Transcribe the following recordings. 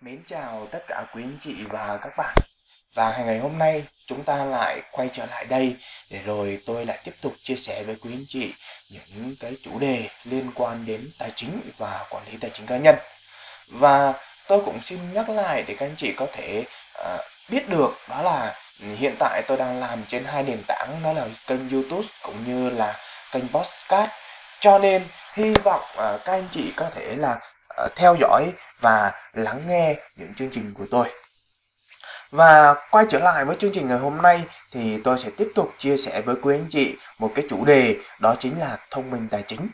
Mến chào tất cả quý anh chị và các bạn. Và ngày hôm nay chúng ta lại quay trở lại đây Để rồi tôi lại tiếp tục chia sẻ với quý anh chị Những cái chủ đề liên quan đến tài chính và quản lý tài chính cá nhân. Và tôi cũng xin nhắc lại để các anh chị có thể uh, biết được Đó là hiện tại tôi đang làm trên hai nền tảng Đó là kênh youtube cũng như là kênh podcast. Cho nên hy vọng uh, các anh chị có thể là theo dõi và lắng nghe những chương trình của tôi. Và quay trở lại với chương trình ngày hôm nay thì tôi sẽ tiếp tục chia sẻ với quý anh chị một cái chủ đề đó chính là thông minh tài chính.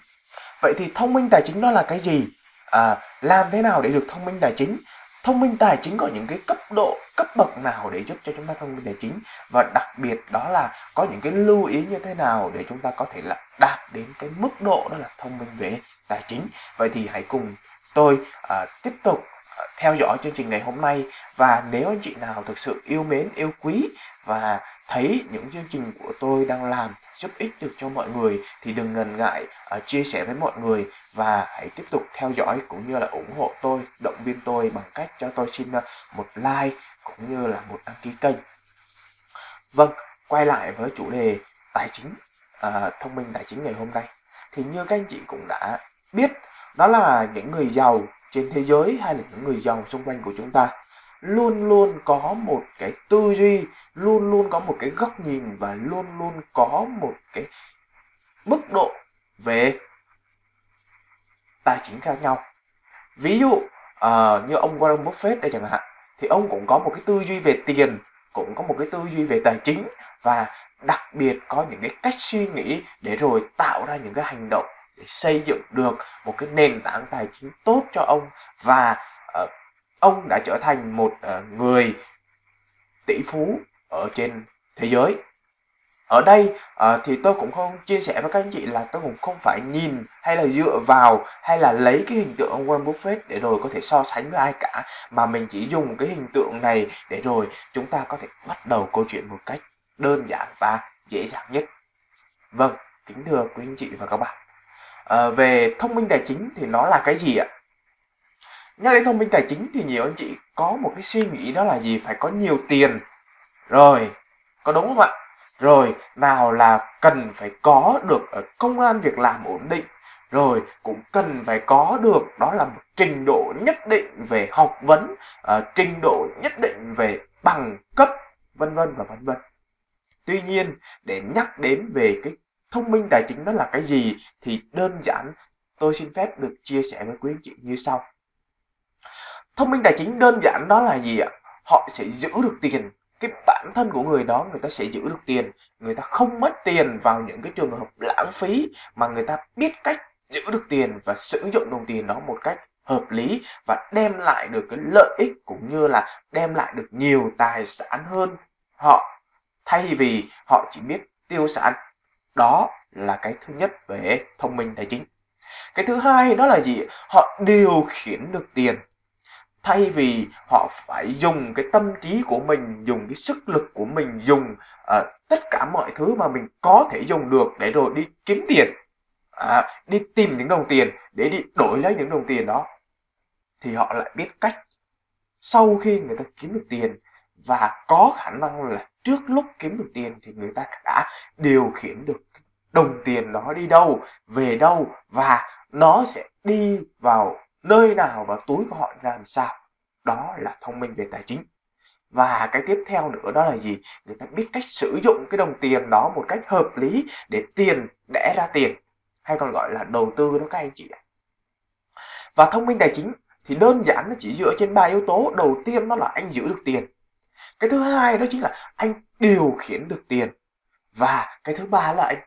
Vậy thì thông minh tài chính đó là cái gì? À, làm thế nào để được thông minh tài chính? Thông minh tài chính có những cái cấp độ, cấp bậc nào để giúp cho chúng ta thông minh tài chính và đặc biệt đó là có những cái lưu ý như thế nào để chúng ta có thể là đạt đến cái mức độ đó là thông minh về tài chính. Vậy thì hãy cùng tôi uh, tiếp tục uh, theo dõi chương trình ngày hôm nay. Và nếu anh chị nào thực sự yêu mến yêu quý và thấy những chương trình của tôi đang làm giúp ích được cho mọi người thì đừng ngần ngại uh, chia sẻ với mọi người và hãy tiếp tục theo dõi cũng như là ủng hộ tôi động viên tôi bằng cách cho tôi xin uh, một like cũng như là một đăng ký kênh. Vâng quay lại với chủ đề tài chính uh, thông minh tài chính ngày hôm nay. Thì như các anh chị cũng đã biết đó là những người giàu trên thế giới hay là những người giàu xung quanh của chúng ta. Luôn luôn có một cái tư duy luôn luôn có một cái góc nhìn và luôn luôn có một cái mức độ về tài chính khác nhau. Ví dụ uh, như ông Warren Buffett đây chẳng hạn thì ông cũng có một cái tư duy về tiền cũng có một cái tư duy về tài chính và đặc biệt có những cái cách suy nghĩ để rồi tạo ra những cái hành động để xây dựng được một cái nền tảng tài chính tốt cho ông và uh, ông đã trở thành một uh, người tỷ phú ở trên thế giới. Ở đây uh, thì tôi cũng không chia sẻ với các anh chị là tôi cũng không phải nhìn hay là dựa vào hay là lấy cái hình tượng ông Warren Buffett để rồi có thể so sánh với ai cả mà mình chỉ dùng cái hình tượng này để rồi chúng ta có thể bắt đầu câu chuyện một cách đơn giản và dễ dàng nhất. Vâng kính thưa quý anh chị và các bạn à, về thông minh tài chính thì nó là cái gì ạ? Nhắc đến thông minh tài chính thì nhiều anh chị có một cái suy nghĩ đó là gì? Phải có nhiều tiền. Rồi có đúng không ạ? Rồi nào là cần phải có được ở công an việc làm ổn định. Rồi cũng cần phải có được đó là một trình độ nhất định về học vấn uh, trình độ nhất định về bằng cấp vân vân và vân vân. Tuy nhiên để nhắc đến về cái thông minh tài chính đó là cái gì thì đơn giản tôi xin phép được chia sẻ với quý anh chị như sau. Thông minh tài chính đơn giản đó là gì ạ? Họ sẽ giữ được tiền. Cái bản thân của người đó, người ta sẽ giữ được tiền. Người ta không mất tiền vào những cái trường hợp lãng phí mà người ta biết cách giữ được tiền và sử dụng đồng tiền đó một cách hợp lý và đem lại được cái lợi ích cũng như là đem lại được nhiều tài sản hơn họ. Thay vì họ chỉ biết tiêu sản đó là cái thứ nhất về thông minh tài chính. Cái thứ hai đó là gì? Họ điều khiển được tiền. Thay vì họ phải dùng cái tâm trí của mình dùng cái sức lực của mình dùng uh, tất cả mọi thứ mà mình có thể dùng được để rồi đi kiếm tiền à, đi tìm những đồng tiền để đi đổi lấy những đồng tiền đó thì họ lại biết cách sau khi người ta kiếm được tiền và có khả năng là trước lúc kiếm được tiền thì người ta đã điều khiển được đồng tiền đó đi đâu, về đâu, và nó sẽ đi vào nơi nào và túi của họ ra làm sao. Đó là thông minh về tài chính. Và cái tiếp theo nữa đó là gì? Người ta biết cách sử dụng cái đồng tiền đó một cách hợp lý để tiền đẻ ra tiền, hay còn gọi là đầu tư đó các anh chị ạ. Và thông minh tài chính thì đơn giản nó chỉ dựa trên ba yếu tố. Đầu tiên nó là anh giữ được tiền cái thứ hai đó chính là anh điều khiển được tiền. Và cái thứ ba là anh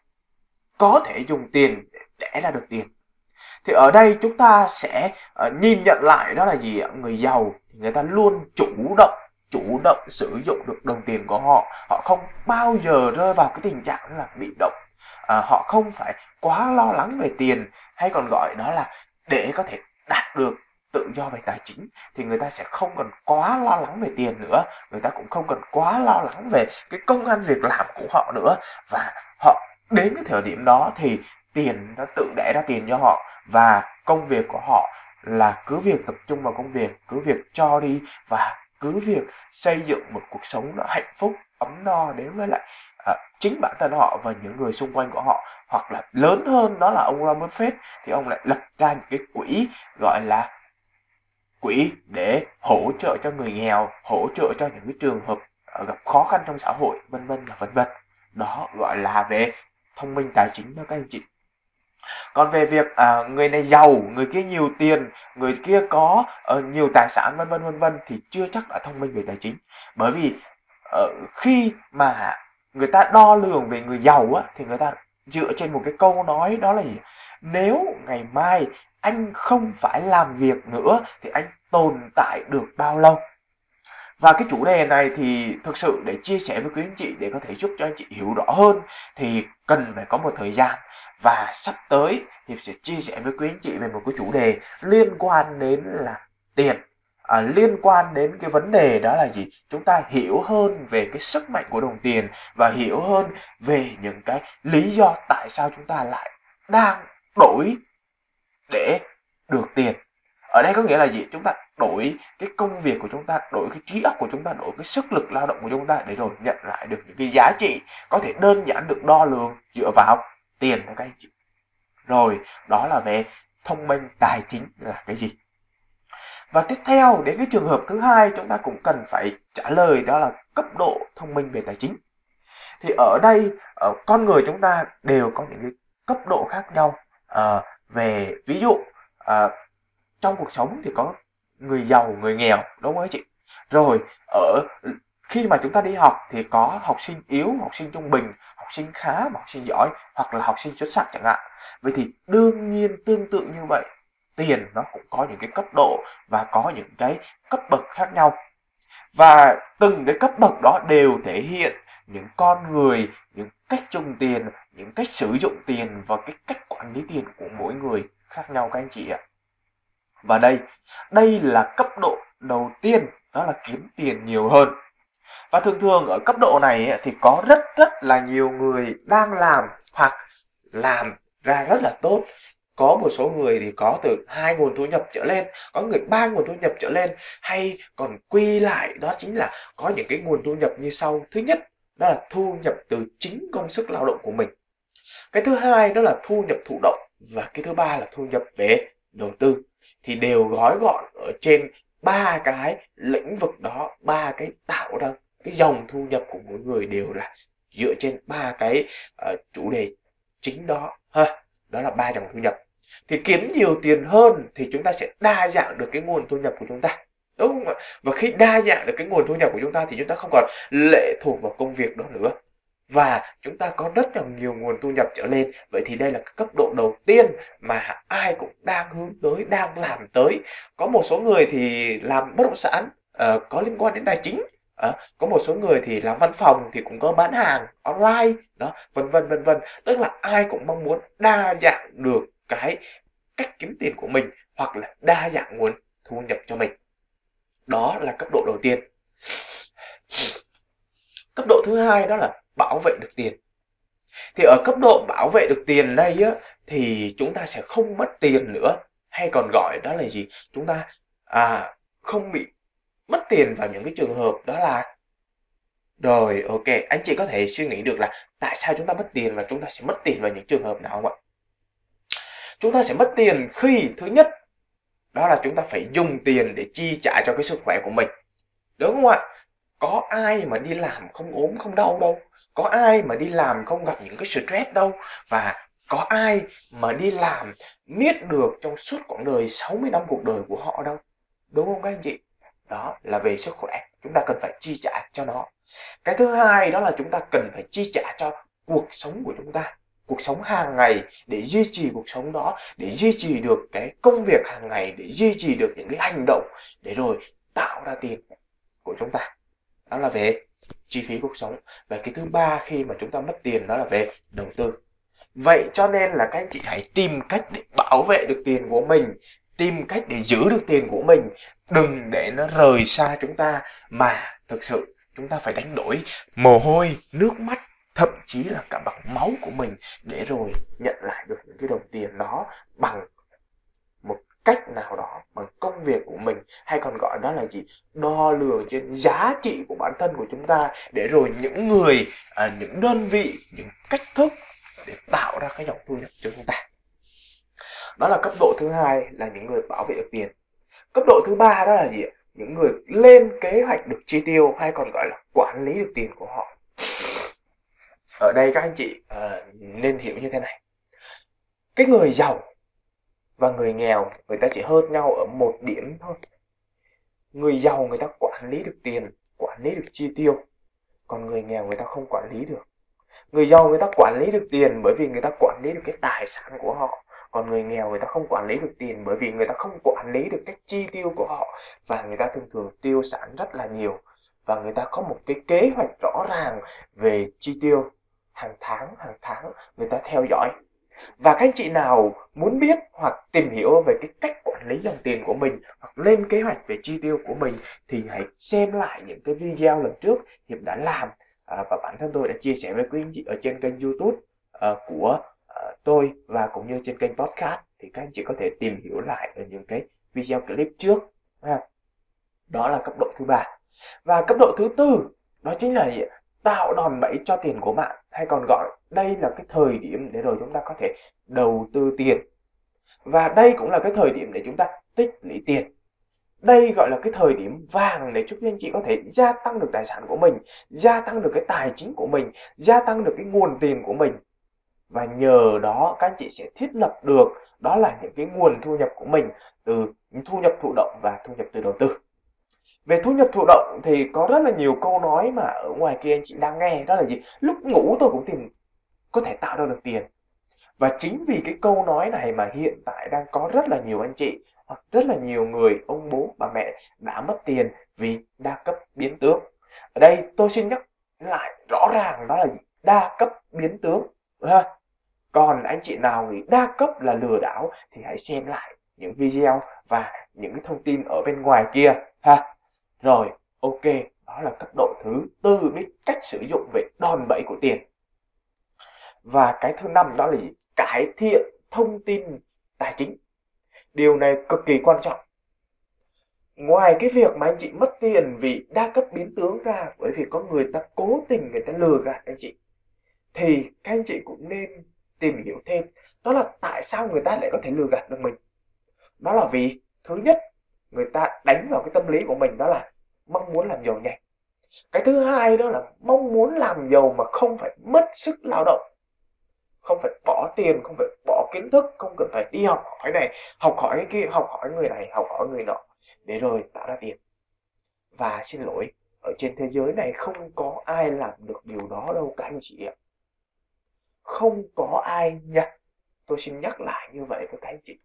có thể dùng tiền để đẻ ra được tiền. Thì ở đây chúng ta sẽ uh, nhìn nhận lại đó là gì người giàu thì người ta luôn chủ động chủ động sử dụng được đồng tiền của họ. Họ không bao giờ rơi vào cái tình trạng là bị động. À, họ không phải quá lo lắng về tiền hay còn gọi đó là để có thể đạt được tự do về tài chính thì người ta sẽ không cần quá lo lắng về tiền nữa. Người ta cũng không cần quá lo lắng về cái công ăn việc làm của họ nữa. Và họ đến cái thời điểm đó thì tiền nó tự đẻ ra tiền cho họ và công việc của họ là cứ việc tập trung vào công việc cứ việc cho đi và cứ việc xây dựng một cuộc sống nó hạnh phúc ấm no đến với lại à, chính bản thân họ và những người xung quanh của họ. Hoặc là lớn hơn đó là ông Warren Buffett thì ông lại lập ra những cái quỹ gọi là quỹ để hỗ trợ cho người nghèo hỗ trợ cho những cái trường hợp ờ, gặp khó khăn trong xã hội vân vân và vân vân. Đó gọi là về thông minh tài chính đó các anh chị. Còn về việc à, người này giàu người kia nhiều tiền người kia có uh, nhiều tài sản vân vân vân vân thì chưa chắc đã thông minh về tài chính. Bởi vì uh, khi mà người ta đo lường về người giàu á thì người ta dựa trên một cái câu nói đó là gì? Nếu ngày mai anh không phải làm việc nữa thì anh tồn tại được bao lâu? Và cái chủ đề này thì thực sự để chia sẻ với quý anh chị để có thể giúp cho anh chị hiểu rõ hơn thì cần phải có một thời gian. Và sắp tới Hiệp sẽ chia sẻ với quý anh chị về một cái chủ đề liên quan đến là tiền. À, liên quan đến cái vấn đề đó là gì? Chúng ta hiểu hơn về cái sức mạnh của đồng tiền và hiểu hơn về những cái lý do tại sao chúng ta lại đang đổi để được tiền. Ở đây có nghĩa là gì? Chúng ta đổi cái công việc của chúng ta, đổi cái trí óc của chúng ta, đổi cái sức lực lao động của chúng ta để rồi nhận lại được những cái giá trị có thể đơn giản được đo lường dựa vào tiền của các anh chị. Rồi, đó là về thông minh, tài chính là cái gì? Và tiếp theo, đến cái trường hợp thứ hai, chúng ta cũng cần phải trả lời đó là cấp độ thông minh về tài chính. Thì ở đây, ở con người chúng ta đều có những cái cấp độ khác nhau à, về ví dụ à, trong cuộc sống thì có người giàu người nghèo đúng không chị? Rồi ở khi mà chúng ta đi học thì có học sinh yếu học sinh trung bình học sinh khá học sinh giỏi hoặc là học sinh xuất sắc chẳng hạn. Vậy thì đương nhiên tương tự như vậy tiền nó cũng có những cái cấp độ và có những cái cấp bậc khác nhau. Và từng cái cấp bậc đó đều thể hiện những con người, những cách dùng tiền, những cách sử dụng tiền và cái cách quản lý tiền của mỗi người khác nhau các anh chị ạ. Và đây đây là cấp độ đầu tiên, đó là kiếm tiền nhiều hơn. Và thường thường ở cấp độ này thì có rất rất là nhiều người đang làm hoặc làm ra rất là tốt. Có một số người thì có từ hai nguồn thu nhập trở lên, có người ba nguồn thu nhập trở lên, hay còn quy lại đó chính là có những cái nguồn thu nhập như sau. Thứ nhất đó là thu nhập từ chính công sức lao động của mình. Cái thứ hai đó là thu nhập thụ động và cái thứ ba là thu nhập về đầu tư. Thì đều gói gọn ở trên ba cái lĩnh vực đó ba cái tạo ra cái dòng thu nhập của mỗi người đều là dựa trên ba cái uh, chủ đề chính đó ha. Đó là ba dòng thu nhập. Thì kiếm nhiều tiền hơn thì chúng ta sẽ đa dạng được cái nguồn thu nhập của chúng ta đúng không ạ và khi đa dạng được cái nguồn thu nhập của chúng ta thì chúng ta không còn lệ thuộc vào công việc đó nữa. Và chúng ta có rất là nhiều nguồn thu nhập trở lên. Vậy thì đây là cái cấp độ đầu tiên mà ai cũng đang hướng tới đang làm tới. Có một số người thì làm bất động sản uh, có liên quan đến tài chính À, có một số người thì làm văn phòng thì cũng có bán hàng online đó vân vân vân vân. Tức là ai cũng mong muốn đa dạng được cái cách kiếm tiền của mình hoặc là đa dạng nguồn thu nhập cho mình đó là cấp độ đầu tiên. Cấp độ thứ hai đó là bảo vệ được tiền. Thì ở cấp độ bảo vệ được tiền đây á, thì chúng ta sẽ không mất tiền nữa. Hay còn gọi đó là gì? Chúng ta à không bị mất tiền vào những cái trường hợp đó là rồi, ok, anh chị có thể suy nghĩ được là tại sao chúng ta mất tiền và chúng ta sẽ mất tiền vào những trường hợp nào không ạ? Chúng ta sẽ mất tiền khi thứ nhất đó là chúng ta phải dùng tiền để chi trả cho cái sức khỏe của mình. Đúng không ạ? Có ai mà đi làm không ốm, không đau đâu? Có ai mà đi làm không gặp những cái stress đâu? Và có ai mà đi làm miết được trong suốt quãng đời 60 năm cuộc đời của họ đâu? Đúng không các anh chị? Đó là về sức khỏe. Chúng ta cần phải chi trả cho nó. Cái thứ hai đó là chúng ta cần phải chi trả cho cuộc sống của chúng ta cuộc sống hàng ngày để duy trì cuộc sống đó, để duy trì được cái công việc hàng ngày, để duy trì được những cái hành động để rồi tạo ra tiền của chúng ta. Đó là về chi phí cuộc sống. Và cái thứ ba khi mà chúng ta mất tiền đó là về đầu tư. Vậy cho nên là các anh chị hãy tìm cách để bảo vệ được tiền của mình, tìm cách để giữ được tiền của mình. Đừng để nó rời xa chúng ta mà thực sự chúng ta phải đánh đổi mồ hôi, nước mắt thậm chí là cả bằng máu của mình để rồi nhận lại được những cái đồng tiền đó bằng một cách nào đó bằng công việc của mình hay còn gọi đó là gì? Đo lường trên giá trị của bản thân của chúng ta để rồi những người à, những đơn vị những cách thức để tạo ra cái dòng thu nhập cho chúng ta. Đó là cấp độ thứ hai là những người bảo vệ tiền. Cấp độ thứ ba đó là gì những người lên kế hoạch được chi tiêu hay còn gọi là quản lý được tiền của họ ở đây các anh chị uh, nên hiểu như thế này. Cái người giàu và người nghèo người ta chỉ hơn nhau ở một điểm thôi. Người giàu người ta quản lý được tiền quản lý được chi tiêu. Còn người nghèo người ta không quản lý được. Người giàu người ta quản lý được tiền bởi vì người ta quản lý được cái tài sản của họ. Còn người nghèo người ta không quản lý được tiền bởi vì người ta không quản lý được cách chi tiêu của họ. Và người ta thường thường tiêu sản rất là nhiều. Và người ta có một cái kế hoạch rõ ràng về chi tiêu hàng tháng hàng tháng người ta theo dõi. Và các anh chị nào muốn biết hoặc tìm hiểu về cái cách quản lý dòng tiền của mình hoặc lên kế hoạch về chi tiêu của mình thì hãy xem lại những cái video lần trước Hiệp đã làm. À, và bản thân tôi đã chia sẻ với quý anh chị ở trên kênh YouTube à, của à, tôi và cũng như trên kênh podcast. Thì các anh chị có thể tìm hiểu lại ở những cái video clip trước ha. đó là cấp độ thứ ba. Và cấp độ thứ tư đó chính là tạo đòn bẩy cho tiền của bạn, hay còn gọi đây là cái thời điểm để rồi chúng ta có thể đầu tư tiền. Và đây cũng là cái thời điểm để chúng ta tích lũy tiền. Đây gọi là cái thời điểm vàng để giúp anh chị có thể gia tăng được tài sản của mình, gia tăng được cái tài chính của mình, gia tăng được cái nguồn tiền của mình. Và nhờ đó các anh chị sẽ thiết lập được, đó là những cái nguồn thu nhập của mình từ, thu nhập thụ động và thu nhập từ đầu tư về thu nhập thụ động thì có rất là nhiều câu nói mà ở ngoài kia anh chị đang nghe, đó là gì? Lúc ngủ tôi cũng tìm, có thể tạo ra được tiền. Và chính vì cái câu nói này mà hiện tại đang có rất là nhiều anh chị, hoặc rất là nhiều người, ông bố, bà mẹ đã mất tiền vì đa cấp biến tướng. Ở đây tôi xin nhắc lại rõ ràng đó là đa cấp biến tướng, ha. Còn anh chị nào nghĩ đa cấp là lừa đảo thì hãy xem lại những video và những thông tin ở bên ngoài kia, ha rồi, ok, đó là cấp độ thứ tư biết cách sử dụng về đòn bẩy của tiền. Và cái thứ năm đó là gì? cải thiện thông tin tài chính. Điều này cực kỳ quan trọng. Ngoài cái việc mà anh chị mất tiền vì đa cấp biến tướng ra, bởi vì có người ta cố tình người ta lừa gạt anh chị, thì các anh chị cũng nên tìm hiểu thêm, đó là tại sao người ta lại có thể lừa gạt được mình? Đó là vì, thứ nhất người ta đánh vào cái tâm lý của mình đó là mong muốn làm giàu nhanh. Cái thứ hai đó là mong muốn làm giàu mà không phải mất sức lao động. Không phải bỏ tiền, không phải bỏ kiến thức, không cần phải đi học hỏi này, học hỏi cái kia, học hỏi người này, học hỏi người nọ. Để rồi tạo ra tiền. Và xin lỗi, ở trên thế giới này không có ai làm được điều đó đâu các anh chị ạ. Không có ai nha tôi xin nhắc lại như vậy với các anh chị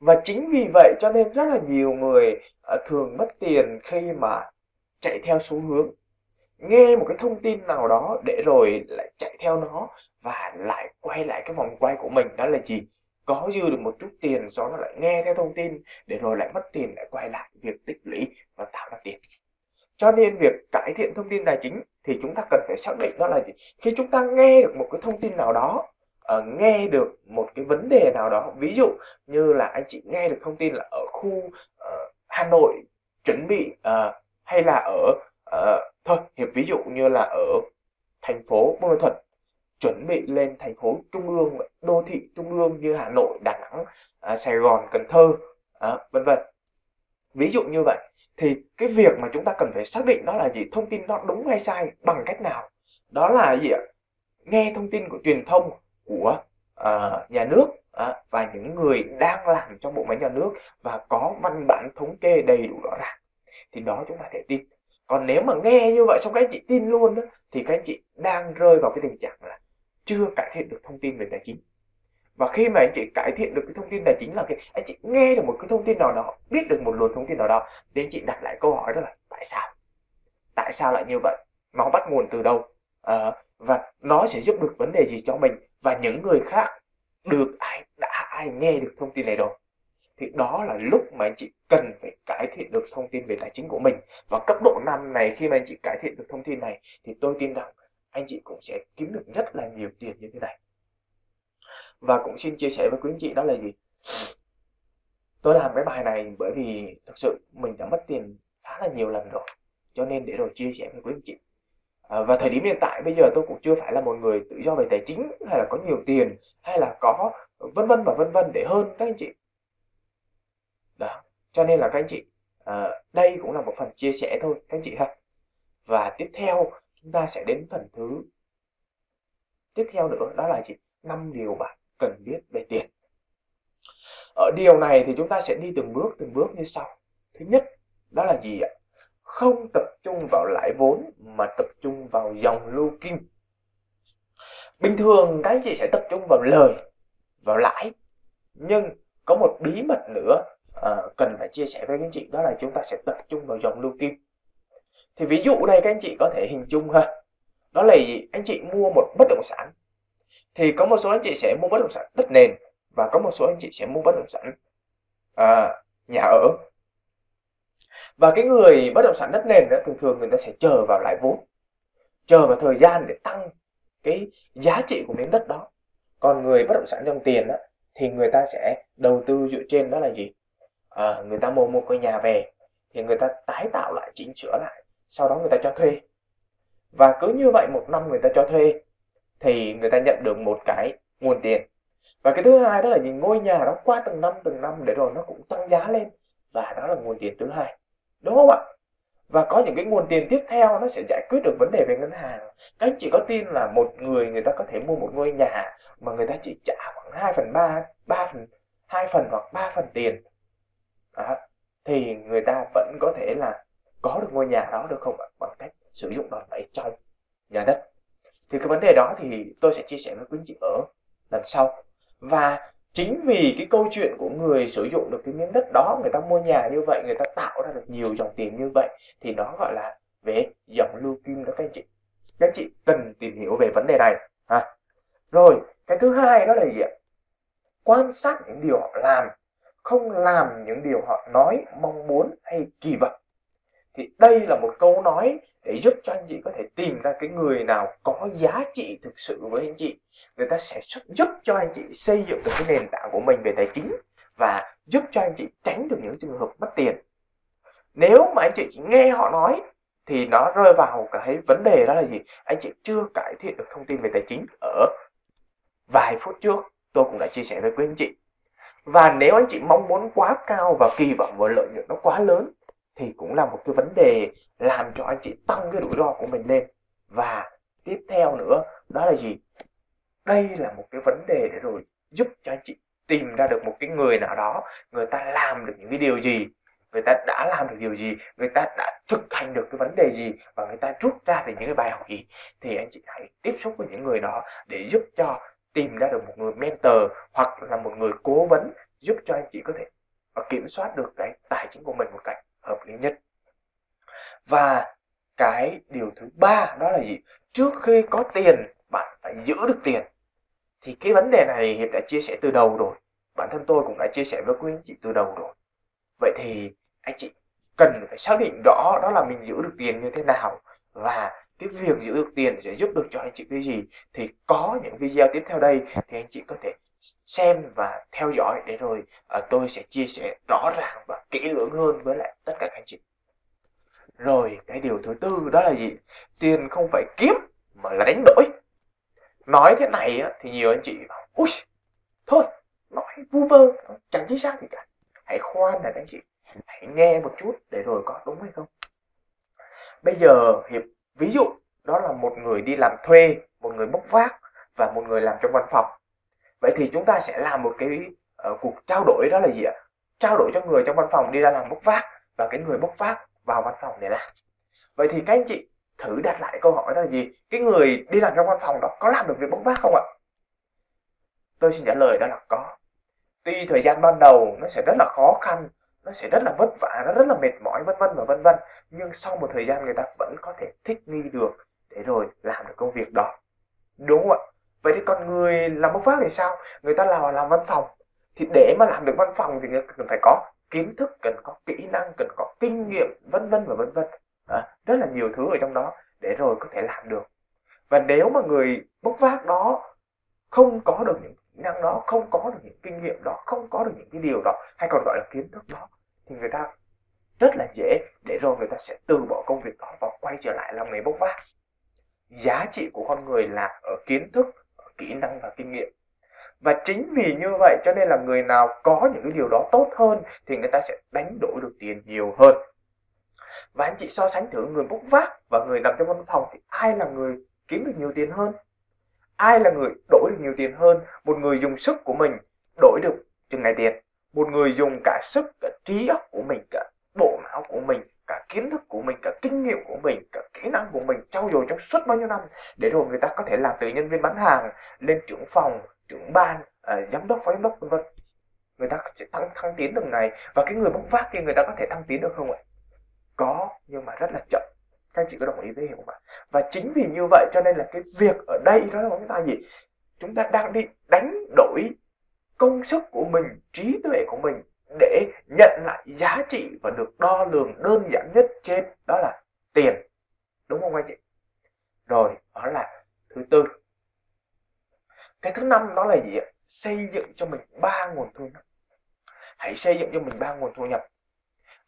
và chính vì vậy cho nên rất là nhiều người à, thường mất tiền khi mà chạy theo xu hướng. Nghe một cái thông tin nào đó để rồi lại chạy theo nó và lại quay lại cái vòng quay của mình, đó là gì? Có dư được một chút tiền sau đó lại nghe theo thông tin để rồi lại mất tiền lại quay lại việc tích lũy và tạo ra tiền. Cho nên việc cải thiện thông tin tài chính thì chúng ta cần phải xác định đó là gì? Khi chúng ta nghe được một cái thông tin nào đó uh, nghe được một cái vấn đề nào đó. Ví dụ như là anh chị nghe được thông tin là ở khu uh, Hà Nội chuẩn bị uh, hay là ở uh, thôi hiệp ví dụ như là ở thành phố Buôn Ma thuật chuẩn bị lên thành phố trung ương đô thị trung ương như Hà Nội Đà Nẵng uh, Sài Gòn Cần Thơ uh, vân vân. Ví dụ như vậy thì cái việc mà chúng ta cần phải xác định đó là gì thông tin nó đúng hay sai bằng cách nào? Đó là gì ạ? Nghe thông tin của truyền thông của uh, nhà nước uh, và những người đang làm trong bộ máy nhà nước và có văn bản thống kê đầy đủ rõ ràng thì đó chúng ta thể tin. Còn nếu mà nghe như vậy xong các anh chị tin luôn đó, thì các anh chị đang rơi vào cái tình trạng là chưa cải thiện được thông tin về tài chính. Và khi mà anh chị cải thiện được cái thông tin tài chính là khi anh chị nghe được một cái thông tin nào đó biết được một luồng thông tin nào đó thì anh chị đặt lại câu hỏi đó là tại sao? Tại sao lại như vậy? Nó bắt nguồn từ đâu? À, và nó sẽ giúp được vấn đề gì cho mình và những người khác? Được ai, đã ai nghe được thông tin này rồi? Thì đó là lúc mà anh chị cần phải cải thiện được thông tin về tài chính của mình. Và cấp độ năm này, khi mà anh chị cải thiện được thông tin này, thì tôi tin rằng anh chị cũng sẽ kiếm được rất là nhiều tiền như thế này. Và cũng xin chia sẻ với quý anh chị đó là gì? Tôi làm cái bài này bởi vì thực sự mình đã mất tiền khá là nhiều lần rồi, cho nên để rồi chia sẻ với quý anh chị à, và thời điểm hiện tại bây giờ tôi cũng chưa phải là một người tự do về tài chính hay là có nhiều tiền hay là có vân vân và vân vân để hơn các anh chị. Đó cho nên là các anh chị à, đây cũng là một phần chia sẻ thôi các anh chị ha. Và tiếp theo chúng ta sẽ đến phần thứ tiếp theo nữa đó là gì năm điều bạn cần biết về tiền. Ở điều này thì chúng ta sẽ đi từng bước từng bước như sau. Thứ nhất đó là gì ạ? Không tập trung vào lãi vốn mà tập trung vào dòng lưu kim. Bình thường các anh chị sẽ tập trung vào lời vào lãi nhưng có một bí mật nữa à, cần phải chia sẻ với các anh chị đó là chúng ta sẽ tập trung vào dòng lưu kim. Thì ví dụ đây các anh chị có thể hình dung ha đó là gì? anh chị mua một bất động sản thì có một số anh chị sẽ mua bất động sản đất nền và có một số anh chị sẽ mua bất động sản à, nhà ở và cái người bất động sản đất nền đó thường thường người ta sẽ chờ vào lãi vốn. Chờ vào thời gian để tăng cái giá trị của miếng đất đó. Còn người bất động sản dòng tiền đó, thì người ta sẽ đầu tư dựa trên đó là gì? À, người ta mua một ngôi nhà về thì người ta tái tạo lại chỉnh sửa lại sau đó người ta cho thuê. Và cứ như vậy một năm người ta cho thuê thì người ta nhận được một cái nguồn tiền. Và cái thứ hai đó là những ngôi nhà đó qua từng năm từng năm để rồi nó cũng tăng giá lên. Và đó là nguồn tiền thứ hai đúng không ạ? Và có những cái nguồn tiền tiếp theo nó sẽ giải quyết được vấn đề về ngân hàng. Các anh chị có tin là một người người ta có thể mua một ngôi nhà mà người ta chỉ trả khoảng 2 phần 3 3 phần 2 phần hoặc 3 phần tiền? Đó. thì người ta vẫn có thể là có được ngôi nhà đó được không ạ? Bằng cách sử dụng đòn bẩy trong nhà đất. Thì cái vấn đề đó thì tôi sẽ chia sẻ với quý anh chị ở lần sau. Và chính vì cái câu chuyện của người sử dụng được cái miếng đất đó, người ta mua nhà như vậy, người ta tạo ra được nhiều dòng tiền như vậy, thì nó gọi là về dòng lưu kim đó, các anh chị. Các anh chị cần tìm hiểu về vấn đề này. Ha rồi, cái thứ hai đó là gì ạ? Quan sát những điều họ làm, không làm những điều họ nói, mong muốn hay kỳ vọng thì đây là một câu nói để giúp cho anh chị có thể tìm ra cái người nào có giá trị thực sự với anh chị. Người ta sẽ giúp cho anh chị xây dựng được cái nền tảng của mình về tài chính và giúp cho anh chị tránh được những trường hợp mất tiền. Nếu mà anh chị chỉ nghe họ nói, thì nó rơi vào cái vấn đề đó là gì? Anh chị chưa cải thiện được thông tin về tài chính ở vài phút trước, tôi cũng đã chia sẻ với quý anh chị. Và nếu anh chị mong muốn quá cao và kỳ vọng vào lợi nhuận nó quá lớn thì cũng là một cái vấn đề làm cho anh chị tăng cái rủi ro của mình lên. Và tiếp theo nữa, đó là gì? Đây là một cái vấn đề để rồi giúp cho anh chị tìm ra được một cái người nào đó, người ta làm được những cái điều gì, người ta đã làm được điều gì, người ta đã thực hành được cái vấn đề gì và người ta rút ra được những cái bài học gì. Thì anh chị hãy tiếp xúc với những người đó để giúp cho tìm ra được một người mentor hoặc là một người cố vấn giúp cho anh chị có thể kiểm soát được cái tài chính của mình một cách hợp lý nhất. Và cái điều thứ ba đó là gì? Trước khi có tiền, bạn phải giữ được tiền. Thì cái vấn đề này hiệp đã chia sẻ từ đầu rồi. Bản thân tôi cũng đã chia sẻ với quý anh chị từ đầu rồi. Vậy thì anh chị cần phải xác định rõ đó là mình giữ được tiền như thế nào và cái việc giữ được tiền sẽ giúp được cho anh chị cái gì. Thì có những video tiếp theo đây thì anh chị có thể xem và theo dõi để rồi uh, tôi sẽ chia sẻ rõ ràng và kỹ lưỡng hơn với lại tất cả các anh chị. Rồi cái điều thứ tư đó là gì? Tiền không phải kiếm mà là đánh đổi. Nói thế này á, thì nhiều anh chị bảo ui thôi nói vu vơ chẳng chính xác gì cả. Hãy khoan này các anh chị hãy nghe một chút để rồi có đúng hay không? Bây giờ hiệp ví dụ đó là một người đi làm thuê một người bốc vác và một người làm trong văn phòng vậy thì chúng ta sẽ làm một cái uh, cuộc trao đổi đó là gì ạ? Trao đổi cho người trong văn phòng đi ra làm bốc vác và cái người bốc vác vào văn phòng để làm. Vậy thì các anh chị thử đặt lại câu hỏi đó là gì? Cái người đi làm trong văn phòng đó có làm được việc bốc vác không ạ? Tôi xin trả lời đó là có. Tuy thời gian ban đầu nó sẽ rất là khó khăn nó sẽ rất là vất vả nó rất là mệt mỏi vân vân và vân vân nhưng sau một thời gian người ta vẫn có thể thích nghi được để rồi làm được công việc đó. Đúng không ạ? Vậy thì còn người làm bốc vác thì sao? Người ta làm làm văn phòng. Thì để mà làm được văn phòng thì người cần phải có kiến thức cần có kỹ năng cần có kinh nghiệm vân vân và vân vân. À, rất là nhiều thứ ở trong đó để rồi có thể làm được. Và nếu mà người bốc vác đó không có được những kỹ năng đó không có được những kinh nghiệm đó không có được những cái điều đó hay còn gọi là kiến thức đó thì người ta rất là dễ để rồi người ta sẽ từ bỏ công việc đó và quay trở lại làm nghề bốc vác. Giá trị của con người là ở kiến thức kỹ năng và kinh nghiệm. Và chính vì như vậy cho nên là người nào có những cái điều đó tốt hơn thì người ta sẽ đánh đổi được tiền nhiều hơn. Và anh chị so sánh thử người bốc vác và người nằm trong văn phòng thì ai là người kiếm được nhiều tiền hơn? Ai là người đổi được nhiều tiền hơn? Một người dùng sức của mình đổi được chừng này tiền. Một người dùng cả sức, cả trí óc của mình, cả bộ não của mình cả kiến thức của mình, cả kinh nghiệm của mình, cả kỹ năng của mình trau dồi trong suốt bao nhiêu năm để rồi người ta có thể làm từ nhân viên bán hàng lên trưởng phòng, trưởng ban à, giám đốc, phó giám đốc, vân vân. Người ta sẽ tăng thăng tiến từng ngày và cái người bốc vác thì người ta có thể thăng tiến được không ạ? Có, nhưng mà rất là chậm. Các anh chị có đồng ý với hiểu không ạ? Và chính vì như vậy cho nên là cái việc ở đây đó là chúng ta gì? Chúng ta đang đi đánh đổi công sức của mình, trí tuệ của mình để nhận lại giá trị và được đo lường đơn giản nhất trên đó là tiền. Đúng không anh chị? Rồi đó là thứ tư. Cái thứ năm đó là gì ạ? Xây dựng cho mình ba nguồn thu nhập. Hãy xây dựng cho mình ba nguồn thu nhập.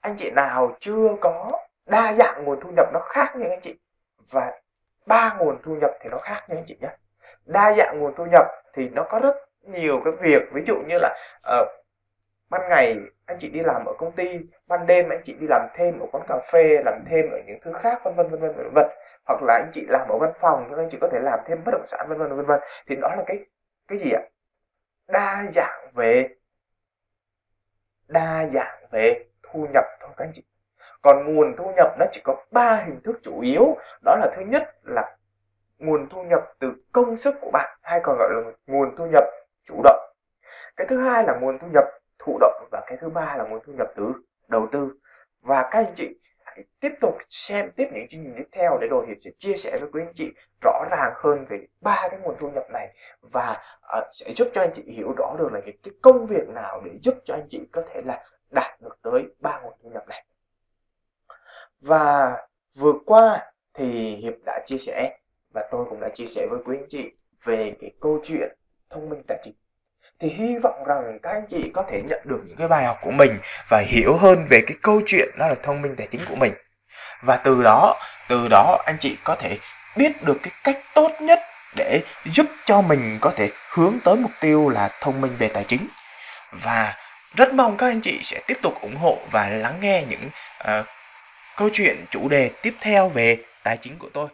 Anh chị nào chưa có đa dạng nguồn thu nhập nó khác nha anh chị và ba nguồn thu nhập thì nó khác nha anh chị nhé. Đa dạng nguồn thu nhập thì nó có rất nhiều cái việc ví dụ như là uh, ban ngày, anh chị đi làm ở công ty, ban đêm anh chị đi làm thêm ở quán cà phê, làm thêm ở những thứ khác, vân vân vân vân vân vân. Hoặc là anh chị làm ở văn phòng thì anh chị có thể làm thêm bất động sản, vân vân vân vân. Thì đó là cái cái gì ạ? Đa dạng về. Đa dạng về thu nhập thôi các anh chị. Còn nguồn thu nhập nó chỉ có ba hình thức chủ yếu. Đó là thứ nhất là nguồn thu nhập từ công sức của bạn, hay còn gọi là nguồn thu nhập chủ động. Cái thứ hai là nguồn thu nhập thụ động và cái thứ ba là nguồn thu nhập từ đầu tư. Và các anh chị hãy tiếp tục xem tiếp những chương trình tiếp theo để rồi Hiệp sẽ chia sẻ với quý anh chị rõ ràng hơn về ba cái nguồn thu nhập này và uh, sẽ giúp cho anh chị hiểu rõ được là những cái công việc nào để giúp cho anh chị có thể là đạt được tới ba nguồn thu nhập này. Và vừa qua thì Hiệp đã chia sẻ và tôi cũng đã chia sẻ với quý anh chị về cái câu chuyện thông minh tài chính thì hy vọng rằng các anh chị có thể nhận được những cái bài học của mình và hiểu hơn về cái câu chuyện đó là thông minh tài chính của mình. Và từ đó từ đó anh chị có thể biết được cái cách tốt nhất để giúp cho mình có thể hướng tới mục tiêu là thông minh về tài chính. Và rất mong các anh chị sẽ tiếp tục ủng hộ và lắng nghe những uh, câu chuyện chủ đề tiếp theo về tài chính của tôi.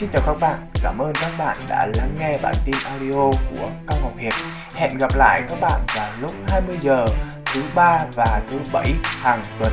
Xin chào các bạn, cảm ơn các bạn đã lắng nghe bản tin audio của Cao Ngọc Hiệp. Hẹn gặp lại các bạn vào lúc 20 giờ thứ ba và thứ bảy hàng tuần